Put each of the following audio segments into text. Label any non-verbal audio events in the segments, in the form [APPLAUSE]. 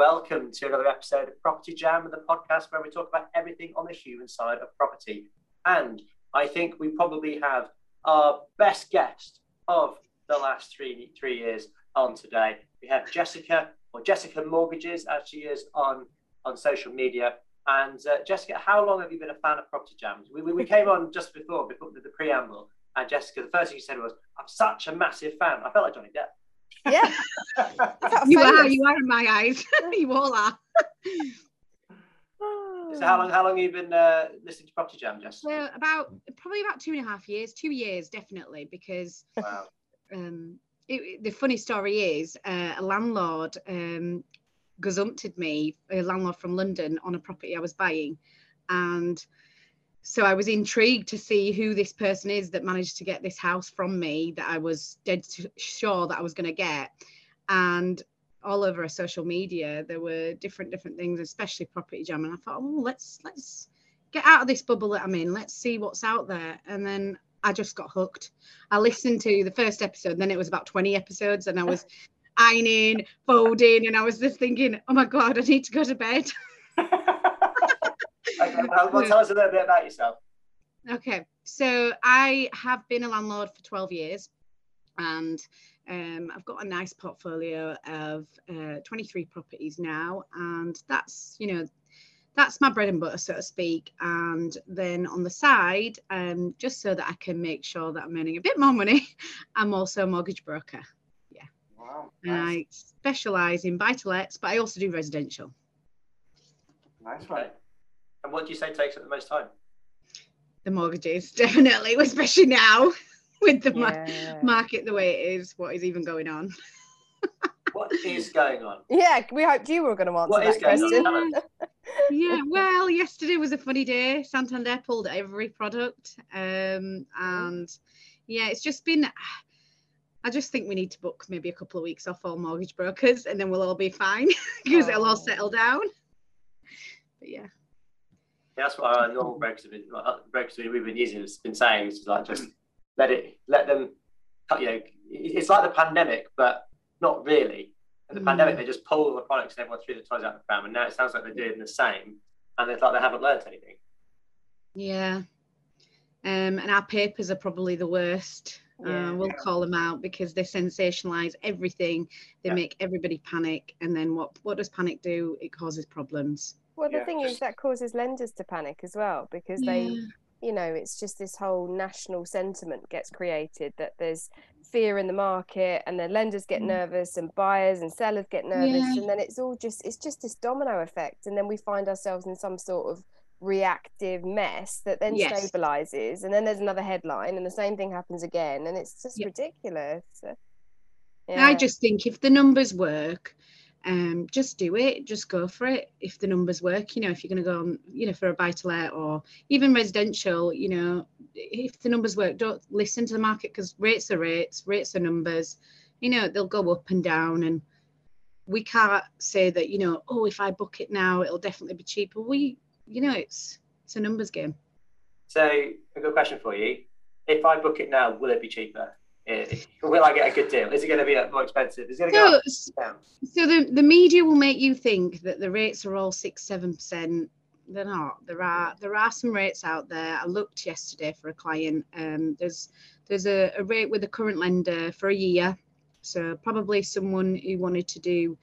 Welcome to another episode of Property Jam, the podcast where we talk about everything on the human side of property. And I think we probably have our best guest of the last three three years on today. We have Jessica, or Jessica Mortgages, as she is on on social media. And uh, Jessica, how long have you been a fan of Property Jams? We, we, we came on just before, before the, the preamble, and Jessica, the first thing you said was, "I'm such a massive fan." I felt like Johnny Depp. Yeah, [LAUGHS] You are, you are in my eyes. [LAUGHS] you all are. [LAUGHS] So how long how long have you been uh, listening to Property Jam, Jess? Well, about probably about two and a half years, two years definitely, because Wow. um, it, the funny story is uh, a landlord um, gazumpted me, a landlord from London, on a property I was buying, and so I was intrigued to see who this person is that managed to get this house from me that I was dead sure that I was going to get, and all over social media there were different different things, especially property jam, and I thought, oh, let's let's get out of this bubble that I'm in. Let's see what's out there, and then I just got hooked. I listened to the first episode, then it was about 20 episodes, and I was [LAUGHS] ironing, folding, and I was just thinking, oh my god, I need to go to bed. [LAUGHS] okay, well, well, tell us a little bit about yourself. Okay, so I have been a landlord for 12 years and um, I've got a nice portfolio of uh, 23 properties now. And that's, you know, that's my bread and butter, so to speak. And then on the side, um, just so that I can make sure that I'm earning a bit more money, [LAUGHS] I'm also a mortgage broker. Yeah. Wow. And Nice, I specialize in buy to lets, but I also do residential. nice one. Okay. And what do you say takes up the most time? The mortgages, [LAUGHS] definitely, especially now [LAUGHS] with the mar- yeah. market the way it is, what is even going on? [LAUGHS] What is going on? Yeah, we hoped you were going to answer What is that going question. on? Yeah, well, yesterday was a funny day. Santander pulled every product. Um, and yeah, it's just been, I just think we need to book maybe a couple of weeks off all mortgage brokers and then we'll all be fine because it'll all Oh. settle down. But yeah. That's what our normal brokers have been, brokers we've been using has been saying is like just let it, let them, you know, it's like the pandemic, but not really. In the Mm. pandemic, they just pulled all the products and everyone threw the toys out the pram, and now it sounds like they're doing the same, and it's like they haven't learned anything. Yeah. Um, and our papers are probably the worst. Yeah. Uh, we'll call them out because they sensationalize everything. They Yeah. make everybody panic. And then what, what does panic do? It causes problems. Well, the Yeah, thing is that causes lenders to panic as well because they, you know, it's just this whole national sentiment gets created that there's fear in the market and then lenders get Mm. nervous and buyers and sellers get nervous Yeah. and then it's all just it's just this domino effect and then we find ourselves in some sort of reactive mess that then Yes. stabilizes and then there's another headline and the same thing happens again and it's just Yeah. ridiculous. I just think if the numbers work, um, just do it. Just go for it. If the numbers work, you know, if you're going to go on, you know, for a buy to let or even residential, you know, if the numbers work, don't listen to the market because rates are rates, rates are numbers. You know, they'll go up and down, and we can't say that, you know, oh, if I book it now, it'll definitely be cheaper. We, you know, it's it's a numbers game. So, a good question for you: If I book it now, will it be cheaper? [LAUGHS] Will I get a good deal? Is it going to be uh, more expensive? Is it going to go So, up? So the, the media will make you think that the rates are all six, seven percent. They're not. There are there are some rates out there. I looked yesterday for a client. Um, there's there's a, a rate with a current lender for a year. So probably someone who wanted to do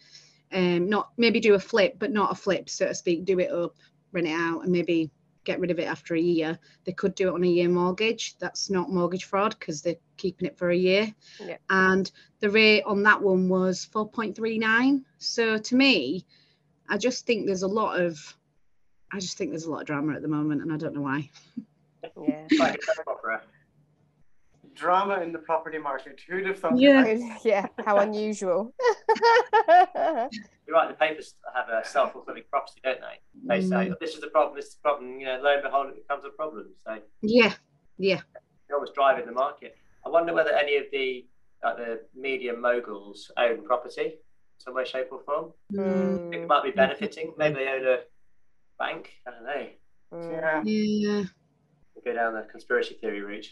um not maybe do a flip, but not a flip, so to speak, do it up, rent it out, and maybe get rid of it after a year. They could do it on a year mortgage. That's not mortgage fraud because they're keeping it for a year. Yeah. And the rate on that one was 4.39. So to me, I just think there's a lot of I just think there's a lot of drama at the moment and I don't know why. yeah. Like a soap opera. Drama in the property market. Who'd have thought? Yeah. [LAUGHS] yeah, how [LAUGHS] unusual. [LAUGHS] You're right, the papers have a self fulfilling prophecy, don't they? They say, this is the problem, this is the problem, you know, lo and behold, it becomes a problem. So Yeah, yeah. you're always driving the market. I wonder whether any of the like the media moguls own property some way, shape, or form. I Mm, think it might be benefiting. Maybe they own a bank. I don't know. mm. Yeah. Yeah. Go down the conspiracy theory route.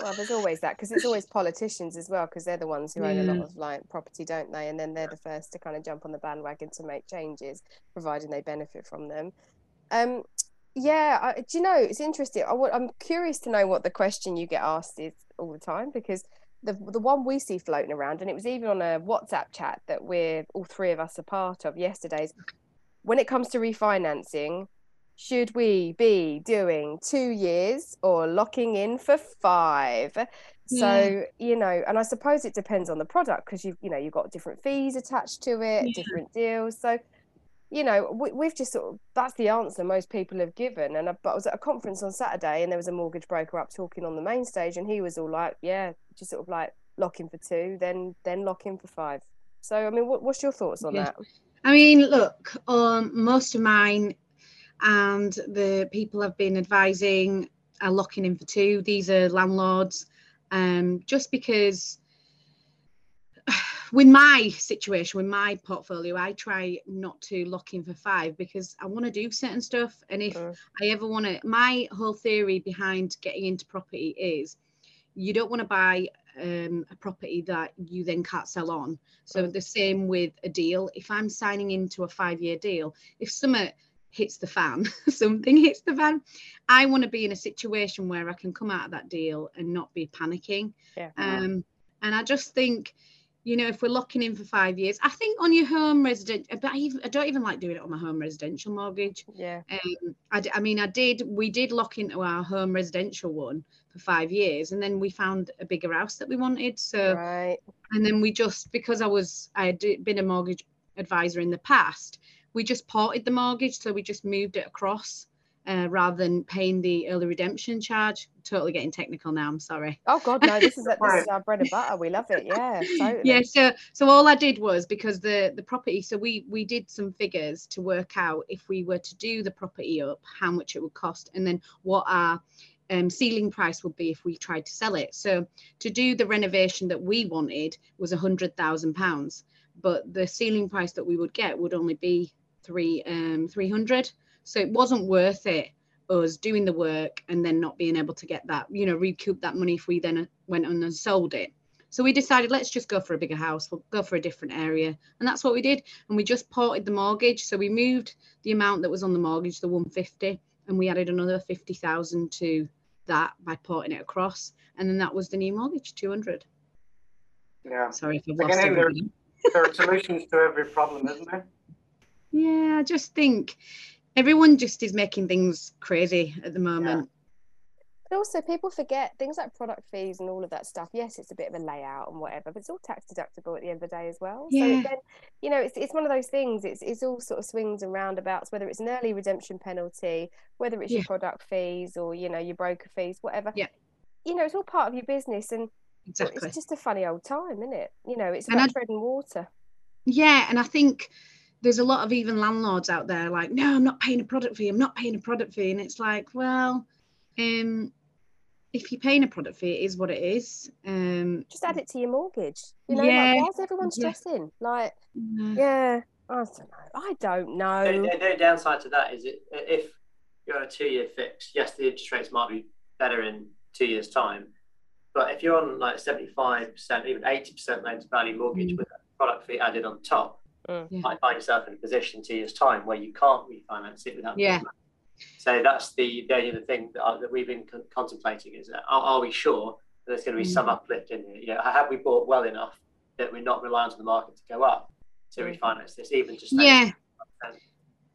Well, there's always that because it's always politicians as well because they're the ones who own a lot of like property, don't they? And then they're the first to kind of jump on the bandwagon to make changes, providing they benefit from them. Um, yeah, I, do you know it's interesting. I, am curious to know what the question you get asked is all the time because the the one we see floating around, and it was even on a WhatsApp chat that we're all three of us are part of yesterday's. When it comes to refinancing, should we be doing two years or locking in for five? So, you know, and I suppose it depends on the product because you've, you know, you've got different fees attached to it, Yeah. different deals. So, you know, we, we've just sort of, that's the answer most people have given. And I, but I was at a conference on Saturday and there was a mortgage broker up talking on the main stage and he was all like, yeah, just sort of like lock in for two, then, then lock in for five. So, I mean, what, what's your thoughts on Yeah. that? I mean, look, um, most of mine and the people I've been advising are locking in for two. These are landlords, um, just because [SIGHS] with my situation, with my portfolio, I try not to lock in for five because I want to do certain stuff. And if Mm. I ever want to, my whole theory behind getting into property is you don't want to buy um, a property that you then can't sell on. So the same with a deal. If I'm signing into a five-year deal, if something hits the fan, [LAUGHS] something hits the fan, I want to be in a situation where I can come out of that deal and not be panicking. Yeah. Um, and I just think, you know, if we're locking in for five years, I think on your home resident, but I, even, I don't even like doing it on my home residential mortgage. Yeah. Um, I, I mean, I did, we did lock into our home residential one for five years, and then we found a bigger house that we wanted. So, Right. and then we just, because I was, I had been a mortgage advisor in the past, we just ported the mortgage. So we just moved it across uh, rather than paying the early redemption charge. Totally getting technical now. I'm sorry. Oh God, no! This is [LAUGHS] this is our bread and butter. We love it. Yeah, [LAUGHS] totally. yeah so so all i did was because the the property so we we did some figures to work out if we were to do the property up how much it would cost and then what our um, ceiling price would be if we tried to sell it so to do the renovation that we wanted was a hundred thousand pounds but the ceiling price that we would get would only be three um 300 so it wasn't worth it us doing the work and then not being able to get that you know recoup that money if we then uh, went on and sold it so we decided let's just go for a bigger house. We'll go for a different area. And that's what we did. And we just ported the mortgage. So we moved the amount that was on the mortgage, the 150, and we added another 50,000 to that by porting it across. And then that was the new mortgage, 200. Yeah. Sorry if I've Again, there- There are solutions to every problem, isn't there? Yeah, I just think everyone just is making things crazy at the moment. But also, people forget things like product fees and all of that stuff. Yes, it's a bit of a layout and whatever, but it's all tax deductible at the end of the day as well. So Yeah. then, you know, it's it's one of those things. It's it's all sort of swings and roundabouts. Whether it's an early redemption penalty, whether it's Yeah. your product fees or you know your broker fees, whatever. Yeah. You know, it's all part of your business, and Exactly. it's just a funny old time, isn't it? You know, it's And about I- treading water. Yeah, and I think there's a lot of even landlords out there like, no, I'm not paying a product fee. I'm not paying a product fee, and it's like, well, um, if you're paying a product fee, it is what it is. Um, Just add it to your mortgage. You know, Yeah. like, why is everyone Yeah. stressing? Like, uh, yeah, I don't know. I don't The, know. the, the downside to that is it, if you're on a two-year fix, yes, the interest rates might be better in two years' time, but if you're on like seventy-five percent, even eighty percent loan to value mortgage Mm. with a product fee added on top, Mm. you might find yourself in a position two years' time where you can't refinance it without. Yeah. So that's the the only other thing that, uh, that we've been con- contemplating is that are, are we sure that there's going to be some Mm. uplift in here? You know, have we bought well enough that we're not reliant on the market to go up to Mhm. refinance this, even just yeah.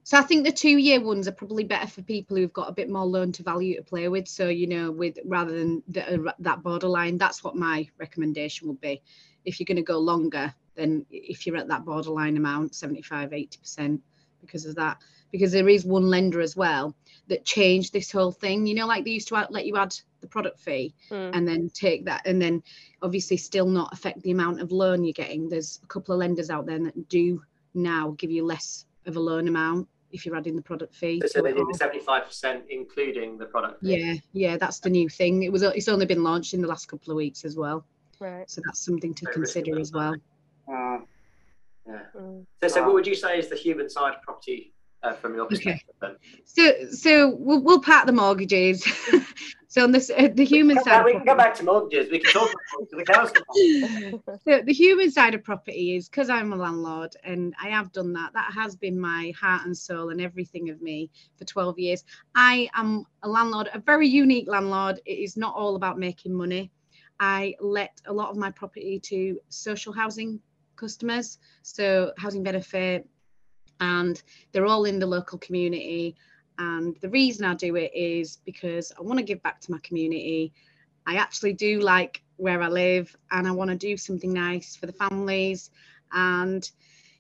So I think the two year ones are probably better for people who've got a bit more loan to value to play with. So you know, with rather than the, uh, that borderline, that's what my recommendation would be. If you're going to go longer, then if you're at that borderline amount, 75, 80 percent, because of that. because there is one lender as well that changed this whole thing. You know, like they used to let you add the product fee Mm. and then take that, and then obviously still not affect the amount of loan you're getting. There's a couple of lenders out there that do now give you less of a loan amount if you're adding the product fee. So to they it did the seventy-five percent, including the product. fee. Yeah, yeah, that's the new thing. It was it's only been launched in the last couple of weeks as well, Right. so that's something to Very consider as well. Mm. yeah. Mm. So, so what would you say is the human side of property uh, from your perspective? Then? So, so we'll, we'll part the mortgages. [LAUGHS] so on this, uh, the human Come side. back- we can go back to mortgages. We can talk about the cows come. So the human side of property is because I'm a landlord and I have done that. That has been my heart and soul and everything of me for 12 years. I am a landlord, a very unique landlord. It is not all about making money. I let a lot of my property to social housing customers, so housing benefit, and they're all in the local community. And the reason I do it is because I want to give back to my community. I actually do like where I live and I want to do something nice for the families. And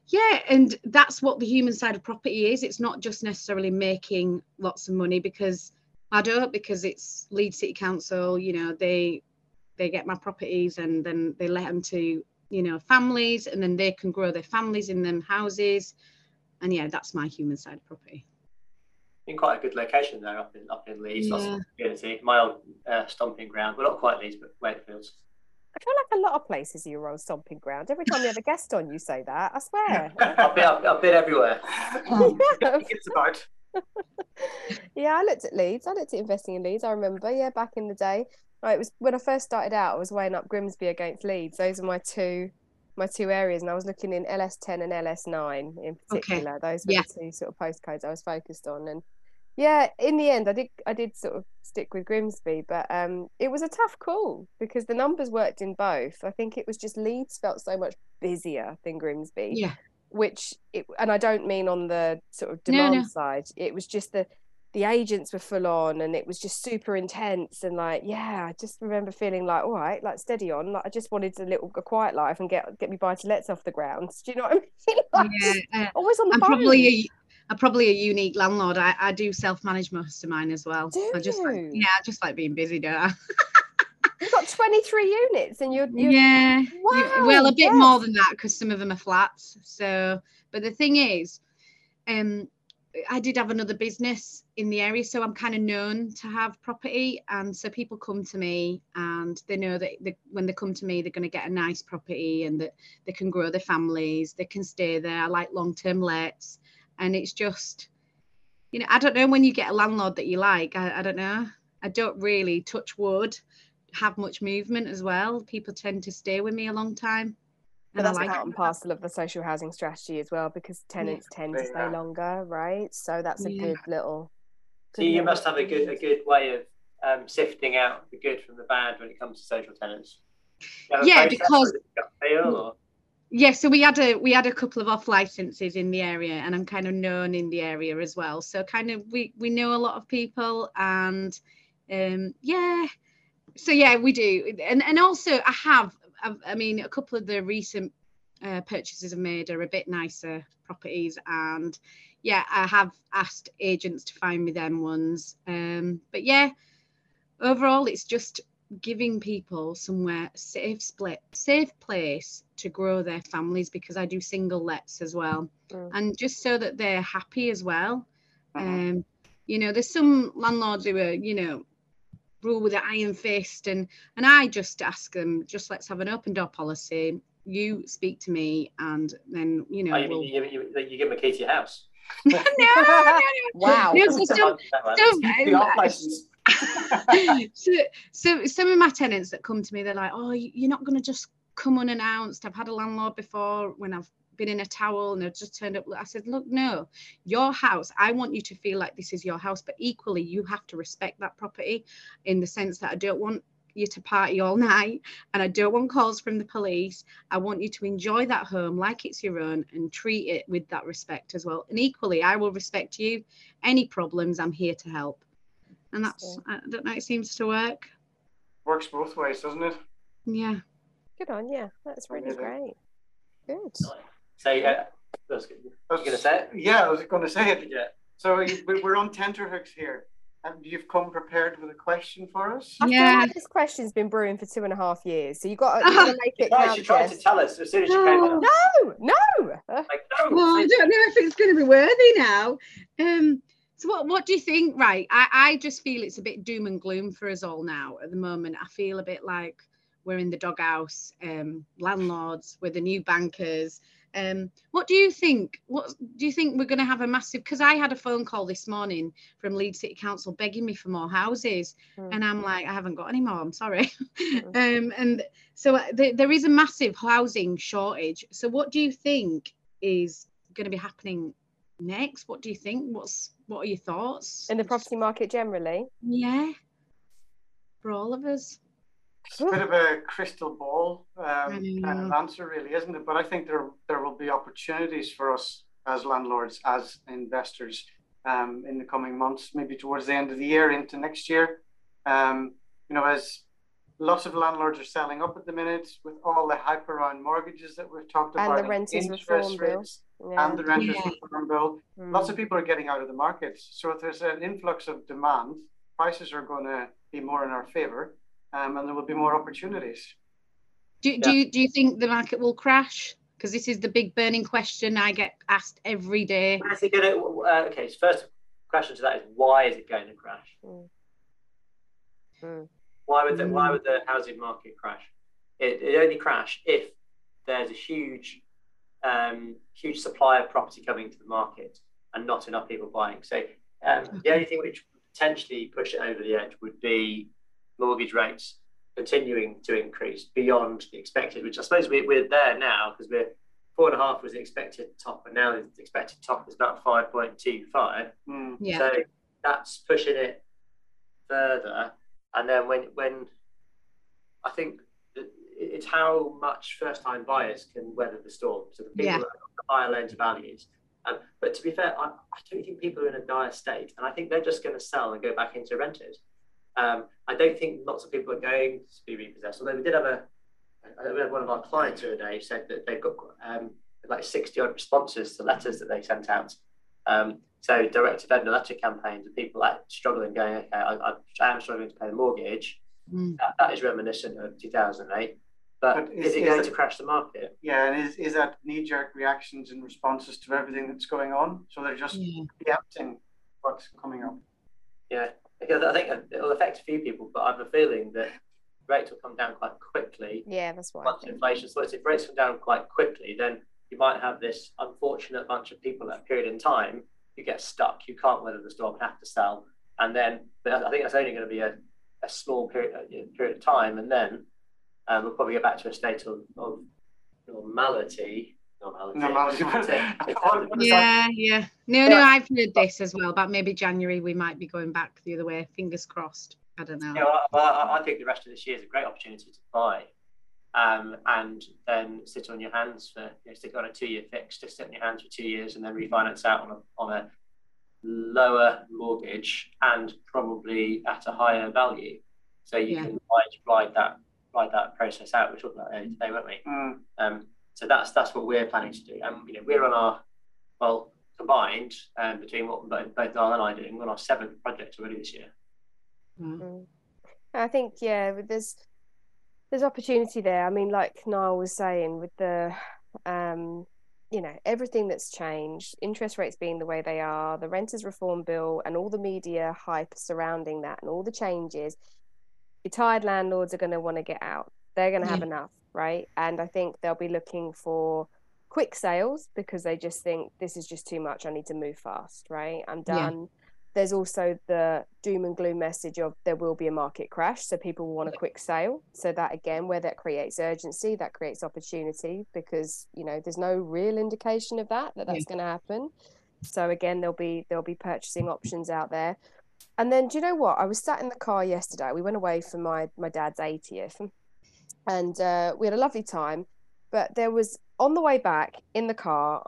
yeah, and that's what the human side of property is. It's not just necessarily making lots of money because I don't, because it's Leeds City Council, you know, they they get my properties and then they let them to, you know, families and then they can grow their families in them houses. And yeah, that's my human side of property. In quite a good location there, up in up in Leeds, lots Yeah. of community. My old uh, stomping ground. Well, not quite Leeds, but Wakefields. I feel like a lot of places are your old stomping ground. Every time you have a guest on, you say that. I swear. [LAUGHS] I've been, I've, I've been everywhere. [LAUGHS] it's about. [LAUGHS] yeah, I looked at Leeds. I looked at investing in Leeds. I remember, yeah, back in the day. Right, it was when I first started out. I was weighing up Grimsby against Leeds. Those are my two, my two areas, and I was looking in LS10 and LS9 in particular. Those were Yeah. the two sort of postcodes I was focused on, and yeah, in the end, I did, I did sort of stick with Grimsby, but um, it was a tough call because the numbers worked in both. I think it was just Leeds felt so much busier than Grimsby Yeah. which it, and I don't mean on the sort of No, demand no. side. It was just the the agents were full on and it was just super intense and like yeah, I just remember feeling like all right, like steady on. Like I just wanted a little a quiet life and get get me buy to lets off the ground. Do you know what I [LAUGHS] mean? Like, Yeah. uh, always on the I'm probably a, I'm probably a unique landlord. I, I do self manage most of mine as well. Do I just like, yeah, I just like being busy, don't I? [LAUGHS] You've got 23 units and you're, you're yeah. Wow, well, a bit yes. more than that because some of them are flats. So, but the thing is, um, I did have another business in the area, so I'm kind of known to have property, and so people come to me and they know that they, when they come to me, they're going to get a nice property and that they can grow their families, they can stay there. I like long-term lets, and it's just, you know, I don't know when you get a landlord that you like. I, I don't know. I don't really touch wood have much movement as well. People tend to stay with me a long time. But and I that's like part and parcel of the social housing strategy as well, because tenants tend to stay Yeah. longer, right? So that's a Yeah. good little. So you little must have a good a good way of um, sifting out the good from the bad when it comes to social tenants. You have a Yeah, because- or is it gut feel, or- Yeah, so we had a we had a couple of off licenses in the area, and I'm kind of known in the area as well. So kind of we we know a lot of people, and um, yeah, so yeah, we do, and and also I have, I've, I mean, a couple of the recent uh, purchases I've made are a bit nicer properties, and yeah, I have asked agents to find me them ones. Um, but yeah, overall, it's just giving people somewhere safe split safe place to grow their families because I do single lets as well Mm. and just so that they're happy as well Mhm. um you know there's some landlords who are you know rule with an iron fist and and I just ask them just let's have an open door policy you speak to me and then you know Oh, you, we'll mean you, you, you give them a key to your house? [LAUGHS] no, no, no. [LAUGHS] Wow. No, so some, [LAUGHS] some, The um, so, so some of my tenants that come to me, they're like, "Oh, you're not going to just come unannounced." I've had a landlord before when I've been in a towel and they've just turned up. I said, "Look, no, your house. I want you to feel like this is your house, but equally, you have to respect that property in the sense that I don't want." you to party all [LAUGHS] night and I don't want calls from the police. I want you to enjoy that home like it's your own and treat it with that respect as well. And equally, I will respect you. Any problems, I'm here to help. And that's, I don't know, it seems to work. Works both ways, doesn't it? Yeah. Good on you. That's really Amazing. great. Good. So, uh, that's good. I You gonna say it? Yeah, I was going to say it. Yeah. So we- we're on tenterhooks here. And you've come prepared with a question for us? Yeah. like this question's been brewing for two and a half years, so you got you got to make [LAUGHS] it Guys, count. she tried to tell us as soon as she came No. No, no. Like, no, Well, I don't know if it's going to be worthy now. Um, so what what do you think? Right, I, I just feel it's a bit doom and gloom for us all now at the moment. I feel a bit like we're in the doghouse, um, landlords, we're the new bankers. Um, what do you think? What do you think we're going to have a massive? Because I had a phone call this morning from Leeds City Council begging me for more houses, Hmm. and I'm like, I haven't got any more. I'm sorry. [LAUGHS] Mm. um, and so uh, there, there is a massive housing shortage. So what do you think is going to be happening next? What do you think? What's what are your thoughts? in the property market generally. Yeah, for all of us. It's a bit of a crystal ball um, kind of answer, really, isn't it? But I think there there will be opportunities for us as landlords, as investors, um, in the coming months, maybe towards the end of the year into next year. Um, you know, as lots of landlords are selling up at the minute with all the hype around mortgages that we've talked And about, the renters interest reform rates, Yeah. and the renters Yeah. reform bill. Mm. Lots of people are getting out of the market. So if there's an influx of demand, prices are going to be more in our favor, um, and there will be more opportunities. Do, do you do you think the market will crash? Because this is the big burning question I get asked every day. Why is it going to? Uh, okay, so first question to that is why is it going to crash? Mm. Mm. Why would the why Mm. would the housing market crash? It, it only crash if there's a huge um, huge supply of property coming to the market and not enough people buying. So um, the only thing which potentially push it over the edge would be mortgage rates continuing to increase beyond the expected, which I suppose we, we're there now because we're four and a half was the expected top, and now the expected top is about five point two five. Mm. Yeah. So that's pushing it further. And then when when I think it's how much first time buyers can weather the storm. So the people Yeah. that have got the higher loans of values. Um, but to be fair, I, I don't think people are in a dire state, and I think they're just going to sell and go back into renters. Um, I don't think lots of people are going to be repossessed. Although we did have a, uh, we had one of our clients the other day said that they've got um, like 60 odd responses to letters that they sent out. Um, so direct to vendor letter campaigns of people like struggling, going, okay, I, I, I am struggling to pay the mortgage. Mm. That, that is reminiscent of 2008. But, But is, is- it is going it- to crash the market? Yeah, and is, is that knee jerk reactions and responses to everything that's going on? So they're just Yeah. reacting what's coming up. Yeah, because I think it'll affect a few people, but I have a feeling that rates will come down quite quickly Yeah, that's I once inflation slows. If rates come down quite quickly, then you might have this unfortunate bunch of people at a period in time who get stuck. You can't weather the storm and have to sell. And then, but I think that's only going to be a, a small period, a period of time. And then um, we'll probably get back to a state of, of normality. Normality. Normality. [LAUGHS] Yeah, yeah. No, no, I've heard this as well. but maybe January we might be going back the other way. Fingers crossed. I don't know. Yeah, I, I I think the rest of this year is a great opportunity to buy, um, and then sit on your hands for you know, stick on a two-year fix, just sit on your hands for two years, and then refinance out on a on a lower mortgage and probably at a higher value, so you Yeah. can ride, ride that ride that process out. We were talking about earlier today, weren't we? Mm. Um, so that's that's what we're planning to do, and you know we're on our well combined um, between what both, both Niall and I are doing, we're on our seventh project already this year. Mm. Mm. I think yeah, there's there's opportunity there. I mean, like Niall was saying, with the um, you know, everything that's changed, interest rates being the way they are, the renters reform bill, and all the media hype surrounding that, and all the changes. Retired landlords are going to want to get out. They're going to have Yeah. enough, right? And I think they'll be looking for quick sales because they just think this is just too much. I need to move fast, right? I'm Yeah. done. There's also the doom and gloom message of there will be a market crash so people want a quick sale. So that again where that creates urgency that creates opportunity because you know there's no real indication of that that that's going to happen. So again there'll be there'll be purchasing options out there. And then do you know what? I was sat in the car yesterday. We went away for my my dad's 80th and uh, we had a lovely time but there was on the way back in the car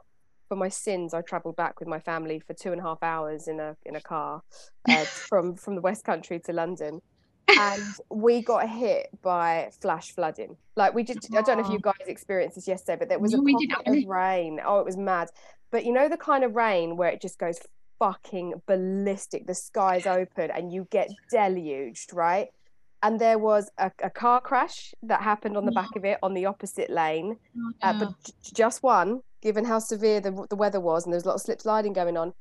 for my sins, I travelled back with my family for two and a half hours in a in a car uh, [LAUGHS] from from the West Country to London, [LAUGHS] and we got hit by flash flooding. Like we did. I don't know if you guys experienced this yesterday, but there was No, a pocket of rain. Oh, it was mad. But you know the kind of rain where it just goes fucking ballistic. The sky's open and you get deluged, right? And there was a, a car crash that happened on the back of it on the opposite lane, Oh, uh, but j- just one, given how severe the, the weather was, and there was a lot of slip sliding going on.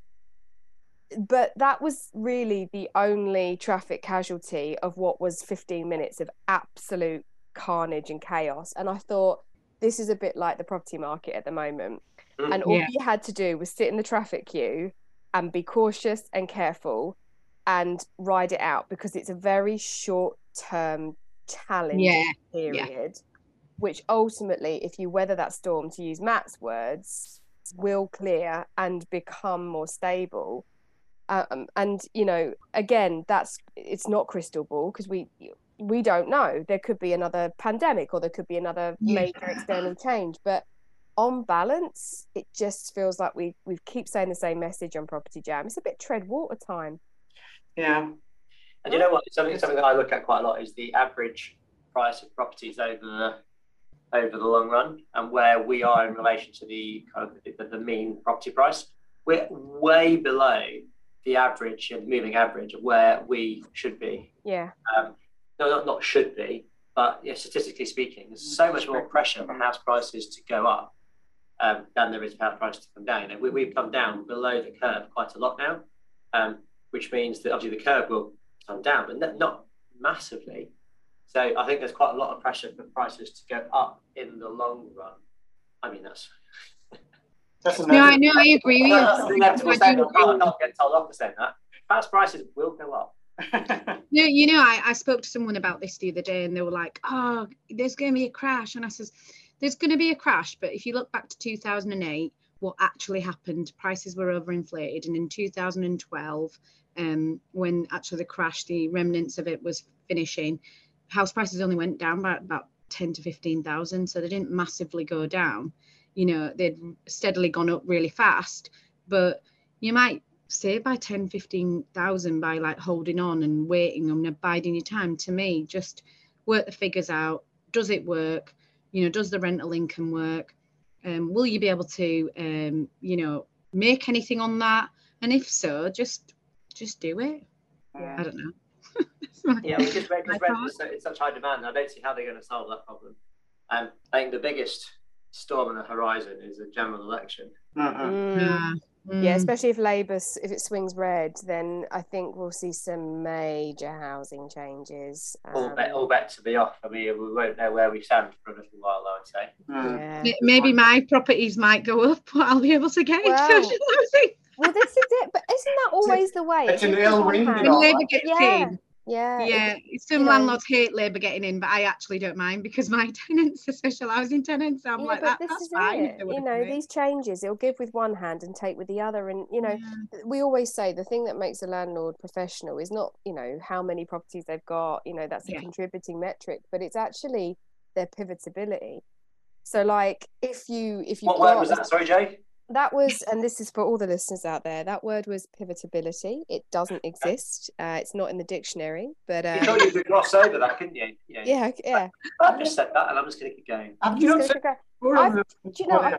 But that was really the only traffic casualty of what was 15 minutes of absolute carnage and chaos. And I thought, this is a bit like the property market at the moment. Mm. And all Yeah. you had to do was sit in the traffic queue and be cautious and careful and ride it out because it's a very short term challenge yeah, period, which ultimately, if you weather that storm, to use Matt's words, will clear and become more stable. Um, and you know, again, that's it's not crystal ball because we we don't know. There could be another pandemic or there could be another Yeah. major external change, but on balance, it just feels like we we keep saying the same message on Property Jam. It's a bit tread water time. Yeah. And you know what? Something something that I look at quite a lot is the average price of properties over the over the long run and where we are in relation to the kind of the, the mean property price. We're way below the average and moving average of where we should be. Yeah, Um, no, not, not should be, but yeah, statistically speaking, there's so much more pressure for house prices to go up um, than there is for house prices to come down. You know, we, we've come down below the curve quite a lot now, um, which means that obviously the curve will come down, but not, not massively. So I think there's quite a lot of pressure for prices to go up in the long run. I mean, that's [LAUGHS] That's no, I know, I agree with that's you. I do statement. agree I'm not getting told off for saying that. House prices will go up. [LAUGHS] No, you know, I, I spoke to someone about this the other day and they were like, oh, there's going to be a crash. And I says, there's going to be a crash. But if you look back to 2008, what actually happened, prices were overinflated. And in 2012, um, when actually the crash, the remnants of it was finishing, house prices only went down by about 10 to 15,000. So they didn't massively go down. You know, they'd steadily gone up really fast. But you might say by 10 15,000 by like holding on and waiting and biding your time to me just work the figures out does it work you know does the rental income work um, will you be able to um, you know make anything on that and if so just just do it i don't know [LAUGHS] [LAUGHS] my- Yeah, because because I rent thought- is so, it's such high demand. I don't see how they're going to solve that problem. Um, I think the biggest storm on the horizon is a general election. Mhm. Mm. Yeah. Yeah, Mm. especially if Labour, if it swings red, then I think we'll see some major housing changes. All bet, Um, all bet to be off. I mean, we won't know where we stand for a little while. I would say. Mm. yeah. Maybe my properties might go up but i'll be able to get into Well, social housing Well, this is it. But isn't that always the way? it's It an ill on wind, hand. you when know. labour gets Yeah. in Yeah. it- Yeah, some you know- landlords hate Labour getting in, but I actually don't mind because my [LAUGHS] tenants are social housing tenants. So I'm yeah, like, that, this that's is fine. it. You know, these changes, it'll give with one hand and take with the other. And, you know, Yeah. we always say the thing that makes a landlord professional is not, you know, how many properties they've got, you know, that's a Yeah. contributing metric, but it's actually their pivotability. So, like, if you, if you What word was that? Sorry, Jay. That was and this is for all the listeners out there that word was pivotability it doesn't exist. Uh, it's not in the dictionary but You uh, you could gloss over that, couldn't you? you know, yeah. yeah. I just said that, and I'm just going to keep going. I'm you just not gonna said go- more I've- do you know, I've,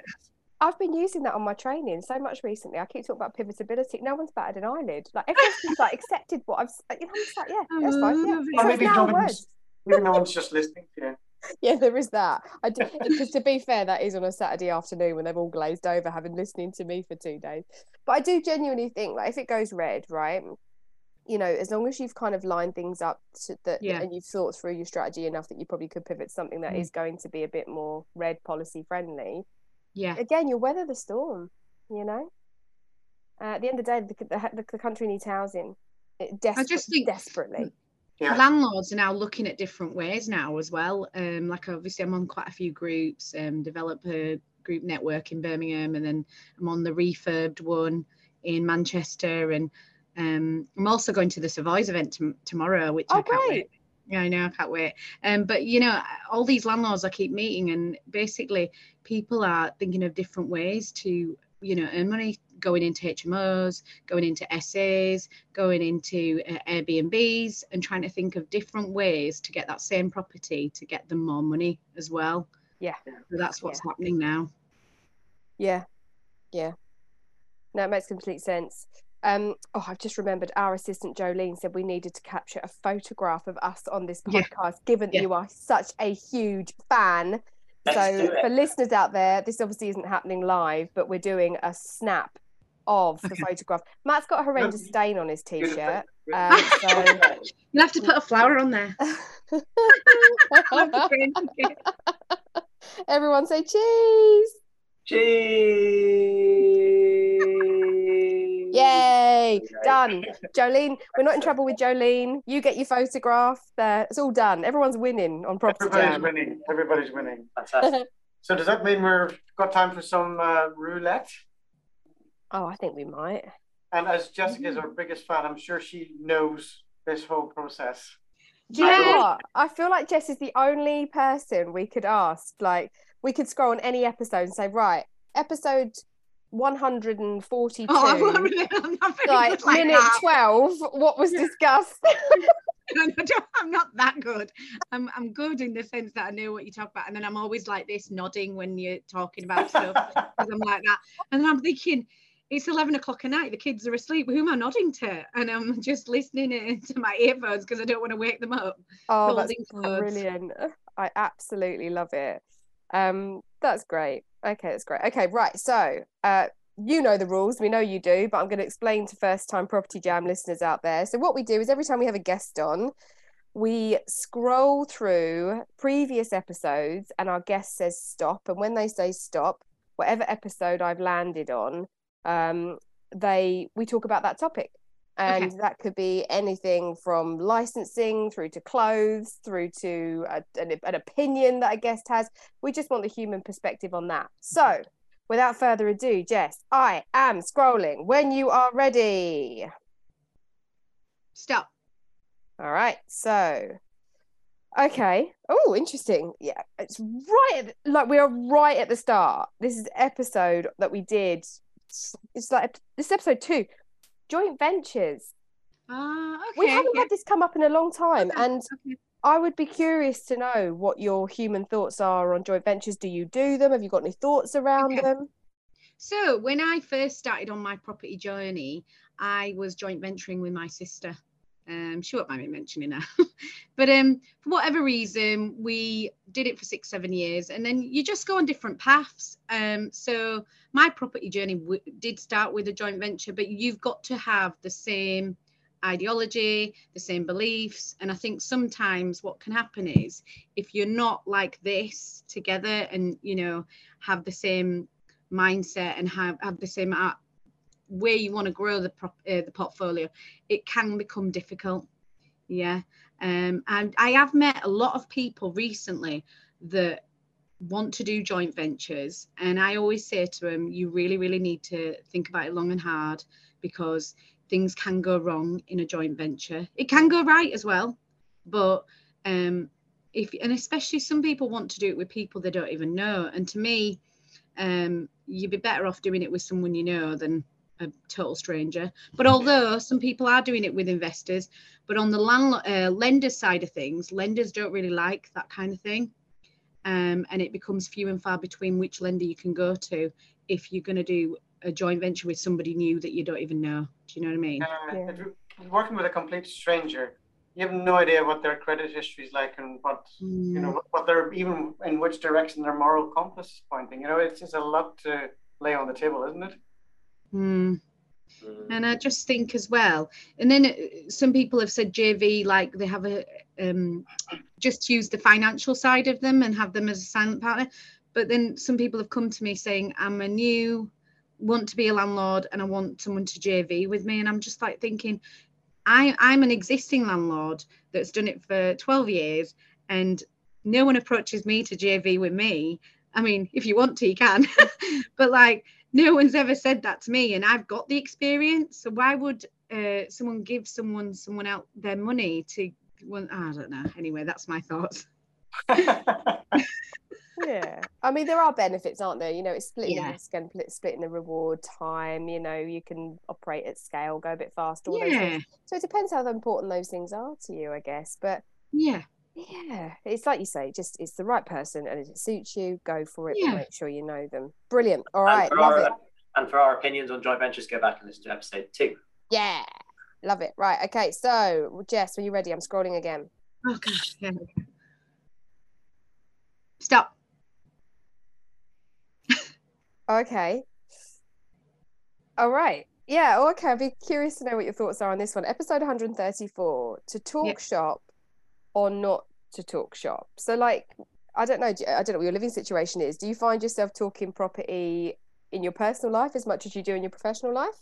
I've been using that on my training so much recently. I keep talking about pivotability no one's batted an eyelid. Like everyone's just like accepted what i've s- you know, I'm just like yeah that's fine. Yeah. Love it. Or so maybe it's now a no one's, maybe no one's just listening to you. [LAUGHS] yeah there is that. I do because to be fair that is on a saturday afternoon when they've all glazed over having listening to me for two days. But i do genuinely think like if it goes red right you know as long as you've kind of lined things up to that Yeah. and you've thought through your strategy enough that you probably could pivot to something that Mm. is going to be a bit more red policy friendly Yeah, again you'll weather the storm you know? Uh, at the end of the day the, the, the country needs housing it desper- just think- desperately Yeah. landlords are now looking at different ways now as well. Um, like obviously, I'm on quite a few groups, um, developer group network in Birmingham, and then I'm on the refurbed one in Manchester, and um, I'm also going to the Savoys event tom tomorrow, which I Oh, can't great. wait. Yeah, I know, I can't wait. Um, but you know, all these landlords I keep meeting, and basically, people are thinking of different ways to, you know, earn money, going into HMOs, going into SAs, going into uh, Airbnbs, and trying to think of different ways to get that same property to get them more money as well. Yeah. So that's what's happening now. Yeah, yeah. No, it makes complete sense. Um, oh, I've just remembered our assistant Jolene said we needed to capture a photograph of us on this Yeah. podcast, given Yeah. that you are such a huge fan. Let's so for listeners out there, this obviously isn't happening live, but we're doing a snap of the Okay. photograph. Matt's got a horrendous stain on his t-shirt. Um, so [LAUGHS] You'll have to put a flower on there. I'll have to print it. everyone say cheese. Cheese. Yay! Done. Jolene, we're not in trouble with Jolene. You get your photograph there. It's all done. Everyone's winning on Property Everybody's Jam. winning. Everybody's winning. Fantastic. So does that mean we've got time for some uh, roulette? Oh, I think we might. And as Jessica is our biggest fan, I'm sure she knows this whole process. Do you know Yeah. what? I feel like Jess is the only person we could ask. Like, we could scroll on any episode and say, right, episode 142, Oh, I'm not really, I'm not like, good like minute that. 12, what was discussed? [LAUGHS] No, no, don't- I'm not that good. I'm I'm good in the sense that I know what you talk about, and then I'm always like this, nodding when you're talking about stuff because I'm like that, and then I'm thinking. It's 11 o'clock at night. The kids are asleep. Who am I nodding to? And I'm [LAUGHS] just listening into my earphones because I don't want to wake them up. Oh, that's codes. brilliant. I absolutely love it. Um, that's great. Okay, that's great. Okay, right. So, uh, you know the rules. We know you do, but I'm going to explain to first time Property Jam listeners out there. So, what we do is every time we have a guest on, we scroll through previous episodes and our guest says stop. And when they say stop, whatever episode I've landed on, um, they we talk about that topic. And Okay. that could be anything from licensing through to clothes, through to a, an, an opinion that a guest has. We just want the human perspective on that. So, without further ado, Jess, I am scrolling when you are ready. Stop. All right. So, okay. Oh, interesting. Yeah, it's right. At, like we are right at the start. This is episode that we did. It's like this is episode two, joint ventures. Ah, okay. we haven't had this come up in a long time, Okay, and. I would be curious to know what your human thoughts are on joint ventures. Do you do them? Have you got any thoughts around them? So when I first started on my property journey, I was joint venturing with my sister. Um, she won't mind me mentioning her, [LAUGHS] but um, for whatever reason, we did it for six, seven years, and then you just go on different paths. Um, so my property journey w- did start with a joint venture, but you've got to have the same ideology, the same beliefs, and I think sometimes what can happen is if you're not like this together, and you know have the same mindset and have, have the same way you want to grow the prop, uh, the portfolio, it can become difficult. Yeah, um, and I have met a lot of people recently that want to do joint ventures, and I always say to them, you really, really need to think about it long and hard because things can go wrong in a joint venture. It can go right as well, but um, if and especially some people want to do it with people they don't even know, and to me um, you'd be better off doing it with someone you know than a total stranger. But although some people are doing it with investors, but on the landlord uh, lender side of things, lenders don't really like that kind of thing, um, and it becomes few and far between which lender you can go to if you're going to do a joint venture with somebody new that you don't even know. Do you know what I mean? Uh, Yeah. working with a complete stranger, you have no idea what their credit history is like and what you know what, what they're even in which direction their moral compass is pointing. You know, it's just a lot to lay on the table, isn't it? Mm. Mm. And I just think as well, and then some people have said JV like they have a um, just use the financial side of them and have them as a silent partner. But then some people have come to me saying, I'm a new, want to be a landlord and I want someone to JV with me. And I'm just like thinking, I, I'm an existing landlord that's done it for 12 years and no one approaches me to JV with me. I mean, if you want to, you can. [LAUGHS] but like, no one's ever said that to me and i've got the experience so why would uh, someone give someone someone out their money to well i don't know anyway that's my thoughts [LAUGHS] Yeah. I mean, there are benefits, aren't there? You know, it's splitting Yeah. the risk and pl- splitting the reward time. You know, you can operate at scale, go a bit faster. All yeah things. So it depends how important those things are to you, I guess. But yeah yeah, it's like you say, just it's the right person and if it suits you, go for it. Yeah. make sure you know them. Brilliant. All right, And for love our- it. And for our opinions on joint ventures, go back and listen to episode two. Yeah, love it. Right, okay. So, Jess, are you ready? I'm scrolling again. Oh gosh, yeah. okay. Stop. Okay. All right. Yeah. oh, Okay. I'd be curious to know what your thoughts are on this one. Episode 134 to talk Yeah. shop or not to talk shop. So, like, I don't know. I don't know what your living situation is. Do you find yourself talking property in your personal life as much as you do in your professional life?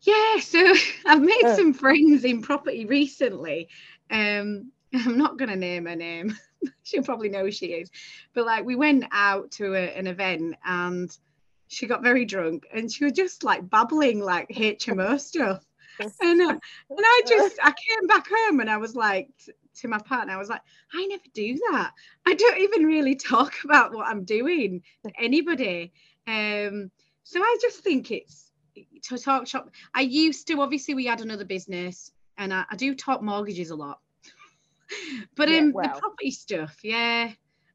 Yeah, so [LAUGHS] I've made Yeah. some friends in property recently. Um, I'm not going to name her name. [LAUGHS] She'll probably know who she is. But like, we went out to a, an event and she got very drunk and she was just like babbling like HMO stuff. [LAUGHS] And, uh, and I just, I came back home and I was like, to my partner, I was like, I never do that. I don't even really talk [LAUGHS] about what I'm doing to anybody. Um, so I just think it's to talk shop. I used to, obviously, we had another business and I, I do talk mortgages a lot. [LAUGHS] but Yeah, um, well. the property stuff, yeah,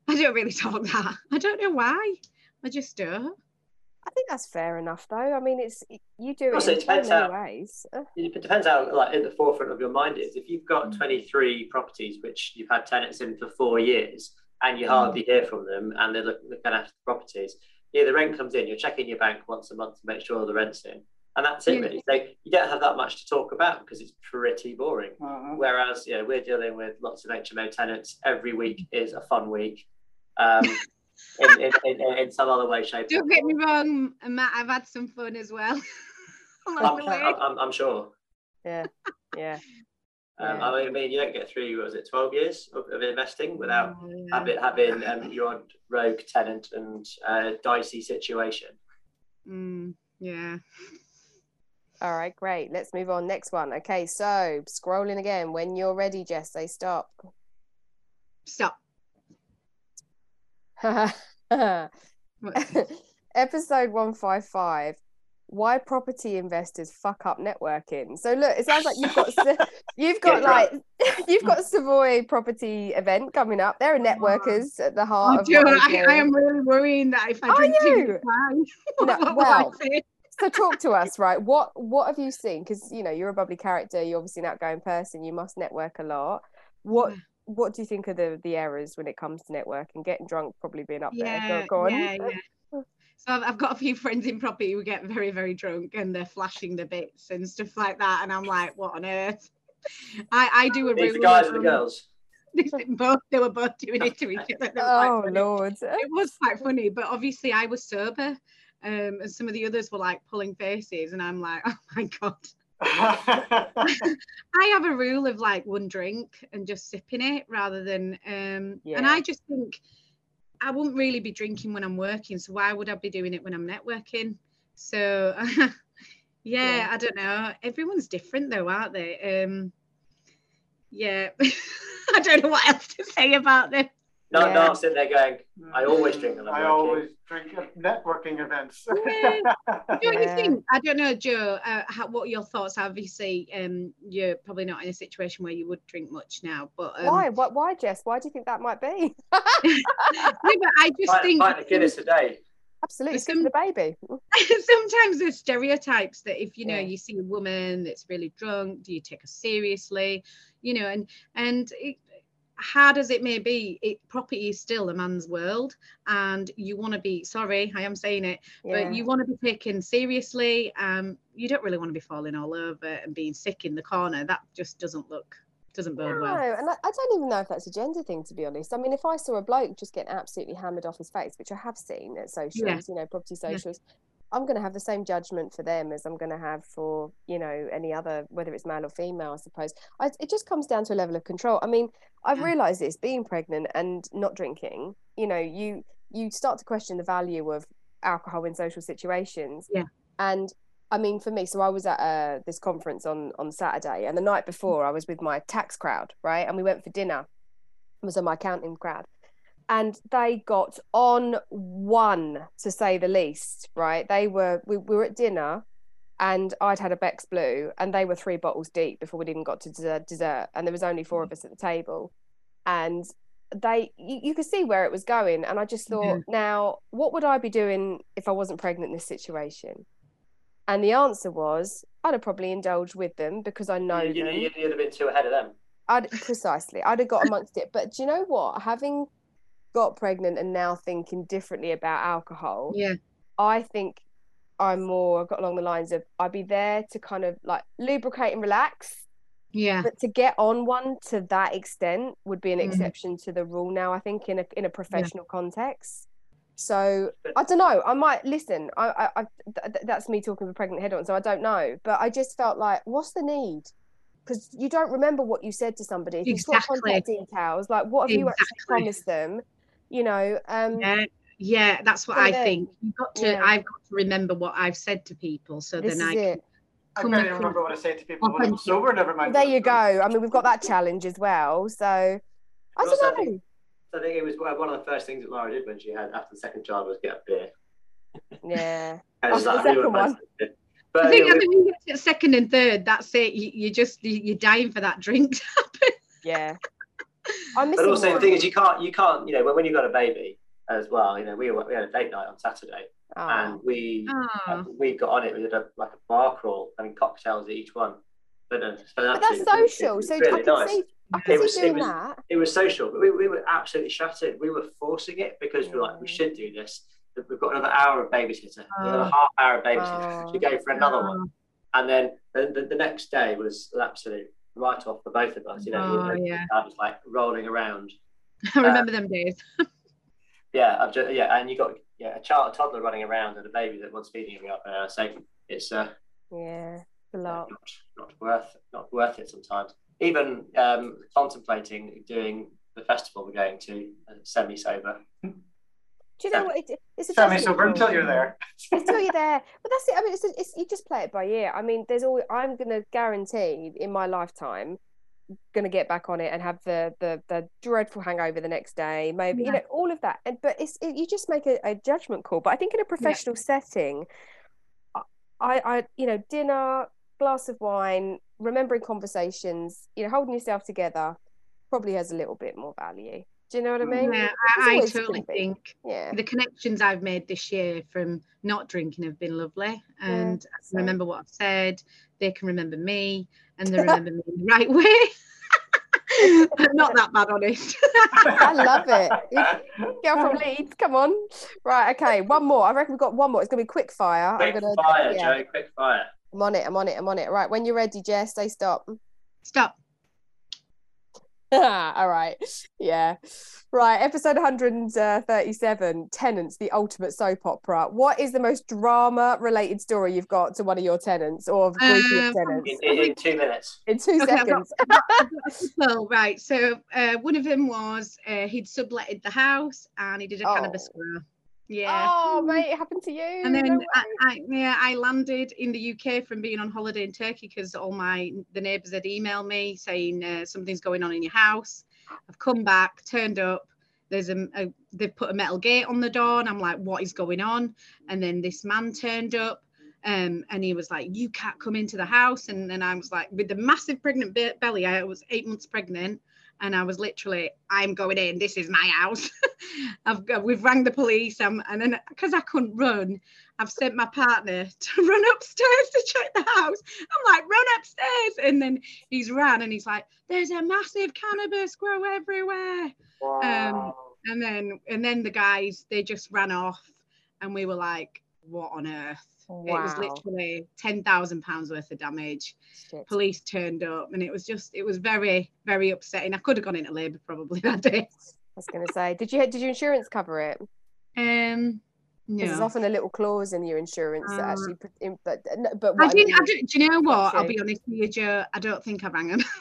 I don't really [LAUGHS] talk that. I don't know why. I just don't. I think that's fair enough, though. I mean, it's you do it Also, in it so depends many how- ways. It depends how like in the forefront of your mind is. If you've Mm. got 23 properties which you've had tenants in for four years and Mm. you hardly hear from them and they're look- looking after the properties, yeah, the rent comes in, you're checking your bank once a month to make sure the rent's in. And that's it really. So you don't have that much to talk about because it's pretty boring. Mhm. Whereas, you know, we're dealing with lots of HMO tenants. Every week is a fun week. Um, [LAUGHS] in, in, in, in some other way, shape, Don't get me wrong, Matt, I've had some fun as well. [LAUGHS] I'm. I'm, I'm, I'm sure. Yeah, yeah. [LAUGHS] Um, Yeah. I mean, you don't get through, was it 12 years of, of investing without Oh, yeah. having, having um, your rogue tenant and uh, dicey situation. Mm, yeah. All right, great. Let's move on. Next one. Okay, so scrolling again. When you're ready, Jess, say stop. Stop. [LAUGHS] Episode 155. Why property investors fuck up networking. So look, it sounds like you've got [LAUGHS] you've got like [LAUGHS] you've got Savoy property event coming up. There are networkers at the heart Oh, I. I am really worrying that if I Are drink too much No, what will I well, so talk to us right what what have you seen because you know you're a bubbly character you're obviously an outgoing person you must network a lot what. What do you think are the the errors when it comes to networking getting drunk probably being up there Yeah, go, go on yeah, yeah. [LAUGHS] So I've, I've got a few [LAUGHS] friends in property who get very, very drunk and they're flashing the bits and stuff like that. And I'm like, what on earth? I, I do a These the guys of, or the girls? [LAUGHS] both they were both doing it to each other. It was quite oh funny. lord It was quite funny, but obviously I was sober. Um, and some of the others were like pulling faces, and I'm like, oh my god. [LAUGHS] I have a rule of like one drink and just sipping it rather than um Yeah. and I just think I wouldn't really be drinking when I'm working, so why would I be doing it when I'm networking? So [LAUGHS] yeah, Yeah. I don't know. Everyone's different though, aren't they? Um yeah. [LAUGHS] I don't know what else to say about this. No, Yeah. no, I'm sitting there going, I always drink when I'm I working. always drink at networking events. Yeah. Don't Yeah. you think? I don't know, Joe. Uh, how, what your thoughts? are. Obviously, um, you're probably not in a situation where you would drink much now, but um, why what why jess why do you think that might be [LAUGHS] [LAUGHS] no, but I just Pint, think pint of Guinness a day. absolutely There's skip some- the baby [LAUGHS] sometimes there's stereotypes that if you know Yeah. you see a woman that's really drunk do you take her seriously you know and and it, hard as it may be it property is still a man's world and you want to be sorry i am saying it yeah. but you want to be taken seriously um you don't really want to be falling all over and being sick in the corner that just doesn't look doesn't bode no, well and I, I don't even know if that's a gender thing, to be honest. I mean, if I saw a bloke just getting absolutely hammered off his face, which I have seen at socials, you know, property Yeah. I'm going to have the same judgment for them as I'm going to have for, you know, any other, whether it's male or female, I suppose. I, it just comes down to a level of control. I mean, I've Yeah. realised this being pregnant and not drinking, you know, you you start to question the value of alcohol in social situations. Yeah. And I mean, for me, so I was at uh, this conference on on Saturday, and the night before, I was with my tax crowd, right? And we went for dinner. It was on my accounting crowd, and they got on one, to say the least, right? They were we, we were at dinner, and I'd had a Beck's Blue, and they were three bottles deep before we'd even got to dessert, dessert and there was only four of us at the table, and they you, you could see where it was going, and I just thought, Yeah. now what would I be doing if I wasn't pregnant in this situation? And the answer was I'd have probably indulged with them because I know you, them. you, you'd have been too ahead of them. I'd precisely. I'd have got amongst it. But do you know what? Having got pregnant and now thinking differently about alcohol, Yeah. I think I'm more I've got along the lines of I'd be there to kind of like lubricate and relax. Yeah. But to get on one to that extent would be an Mhm. exception to the rule now, I think, in a in a professional context. So I don't know. I might listen. I, I, I th- th- that's me talking with a pregnant head on, so I don't know. But I just felt like, what's the need? Because you don't remember what you said to somebody. If you've got Exactly. contact details, like what have you actually promised them? You know. Um, Yeah. Yeah, that's what I think. You've got to Yeah. I've got to remember what I've said to people so This then I can it. I come can't even remember what I say to people when I'm sober. Never mind. There you go. I mean, we've got that challenge as well. So I also, don't know. think- I think it was one of the first things that Laura did when she had after the second child was get a beer. Yeah. [LAUGHS] After the like, we second one. But I think, yeah, I we- think when you get to second and third, that's it. You, you just you- you're dying for that drink to [LAUGHS] happen. Yeah. I'm but missing also the one. thing is, you can't, you can't, you know, when, when you've got a baby as well, you know, we, were, we had a date night on Saturday Oh. and we Oh. we got on it. We did a, like a bar crawl, having cocktails at each one. But, uh, But that's social. So I can see I can It see was- it was- that. It was social, but we, we were absolutely shattered. We were forcing it because we were like, we should do this. We've got another hour of babysitter, another Oh. Ah. half hour of babysitter. Oh. We go for another one. And then the, the, the next day was an absolute write off for both of us. You know, Oh, yeah. I was like rolling around. [LAUGHS] I remember them days. [LAUGHS] Yeah, I've just, yeah, and you got yeah a child, a toddler running around and a baby that wants feeding every half an hour. So it's uh, Yeah. It's a not, lot. not worth not worth it sometimes. Even um, contemplating doing the festival we're going to uh, semi sober. Do you know what? It, it's a sober to- until you're there. until you're there. [LAUGHS] But that's it. I mean, it's, it's you just play it by ear. I mean, there's always I'm gonna guarantee in my lifetime gonna get back on it and have the the the dreadful hangover the next day. Maybe you know all of that. And but it's it, you just make a, a judgment call. But I think in a professional setting, I I you know dinner, glass of wine, remembering conversations, you know, holding yourself together, probably has a little bit more value. Do you know what I mean? Yeah, I, I totally think Yeah. the connections I've made this year from not drinking have been lovely. And I so- remember what I've said. They can remember me and they [LAUGHS] remember me in the right way. [LAUGHS] I'm not that bad on it. I love it. [LAUGHS] Girl from Leeds, come on. Right, okay, one more. I reckon we've got one more. It's gonna be quick fire. Quick I'm gonna fire, yeah, Joe. Quick fire. I'm on it, I'm on it, I'm on it. Right, when you're ready, Jess, say stop. Stop. [LAUGHS] All right. Yeah. Right, episode 137, Tenants, the ultimate soap opera. What is the most drama related story you've got to one of your tenants or groupie of Um, tenants? In, in, in two minutes. In two Okay, I've got- seconds. Well, right. So uh, one of them was uh, he'd subletted the house and he did a cannabis Oh. grow. Yeah. Oh, mate, it happened to you. And then No I. I, yeah, I landed in the UK from being on holiday in Turkey because all my the neighbours had emailed me saying uh, something's going on in your house. I've come back, turned up. There's a, a they've put a metal gate on the door, and I'm like, what is going on? And then this man turned up, um, and he was like, you can't come into the house. And then I was like, with the massive pregnant be- belly, I was eight months pregnant. And I was literally, I'm going in. This is my house. [LAUGHS] I've got, we've rang the police. Um, and then because I couldn't run, I've sent my partner [LAUGHS] to run upstairs to check the house. I'm like, run upstairs. And then he's ran and he's like, there's a massive cannabis grow everywhere. Wow. And then and then the guys, they just ran off and we were like, what on earth? It was Wow. literally ten thousand pounds worth of damage. Shit. Police turned up and it was just it was very, very upsetting. I could have gone into labour probably [LAUGHS] that day. I was going to say, did you did your insurance cover it? Um Because there's often a little clause in your insurance that Uh, actually, put in, but no, but I didn't. I didn't. Do you know what? I'll be honest with you, Joe. I don't think I rang him. [LAUGHS]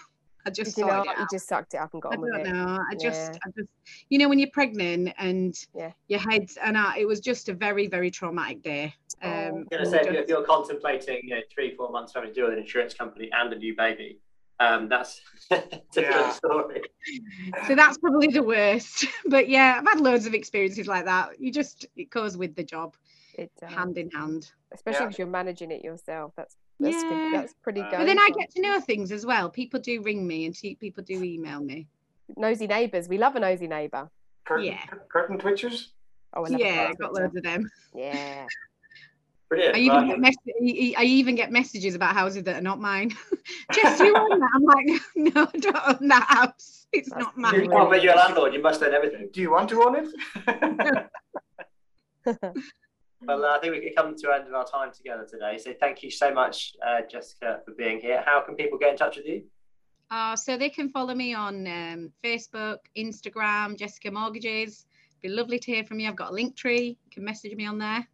I just you know it you just sucked it up and got I on with don't it? know. I just, Yeah. I just, you know, when you're pregnant and Yeah. your head's, and I, it was just a very, very traumatic day. Oh. Um, I'm going to and say, if you're, if you're contemplating, you know, three, four months having to deal with an insurance company and a new baby, um, that's [LAUGHS] a different Yeah. story. so that's probably the worst. [LAUGHS] But yeah, I've had loads of experiences like that. You just, it goes with the job, It, uh, hand in hand. especially Yeah. if you're managing it yourself. That's that's Yeah. good. That's pretty But good. But then I get to know things as well. People do ring me and see, people do email me. nosy neighbours. We love a nosy neighbour. Curtain, Yeah. curtain twitchers. Oh, I love a Yeah, curtain got loads of them. Yeah. Brilliant. I even, Right. get mess- I even get messages about houses that are not mine. [LAUGHS] Jess, you own that? I'm like, [LAUGHS] no, I don't own that house. It's That's not You- mine. oh, but you're a landlord. You must own everything. Do you want to own it? [LAUGHS] Well, uh, I think we can come to an end of our time together today. So thank you so much, uh, Jessica, for being here. How can people get in touch with you? Uh, so they can follow me on um, Facebook, Instagram, Jessica Mortgages. It'd Be lovely to hear from you. I've got a link tree. You can message me on there.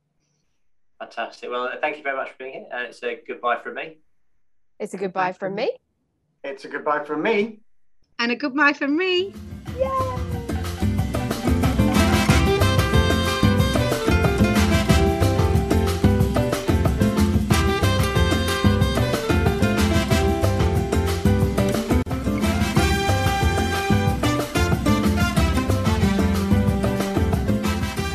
Fantastic. Well, uh, thank you very much for being here. And it's a goodbye from me. It's a goodbye from me. it's a goodbye from me. And a goodbye from me.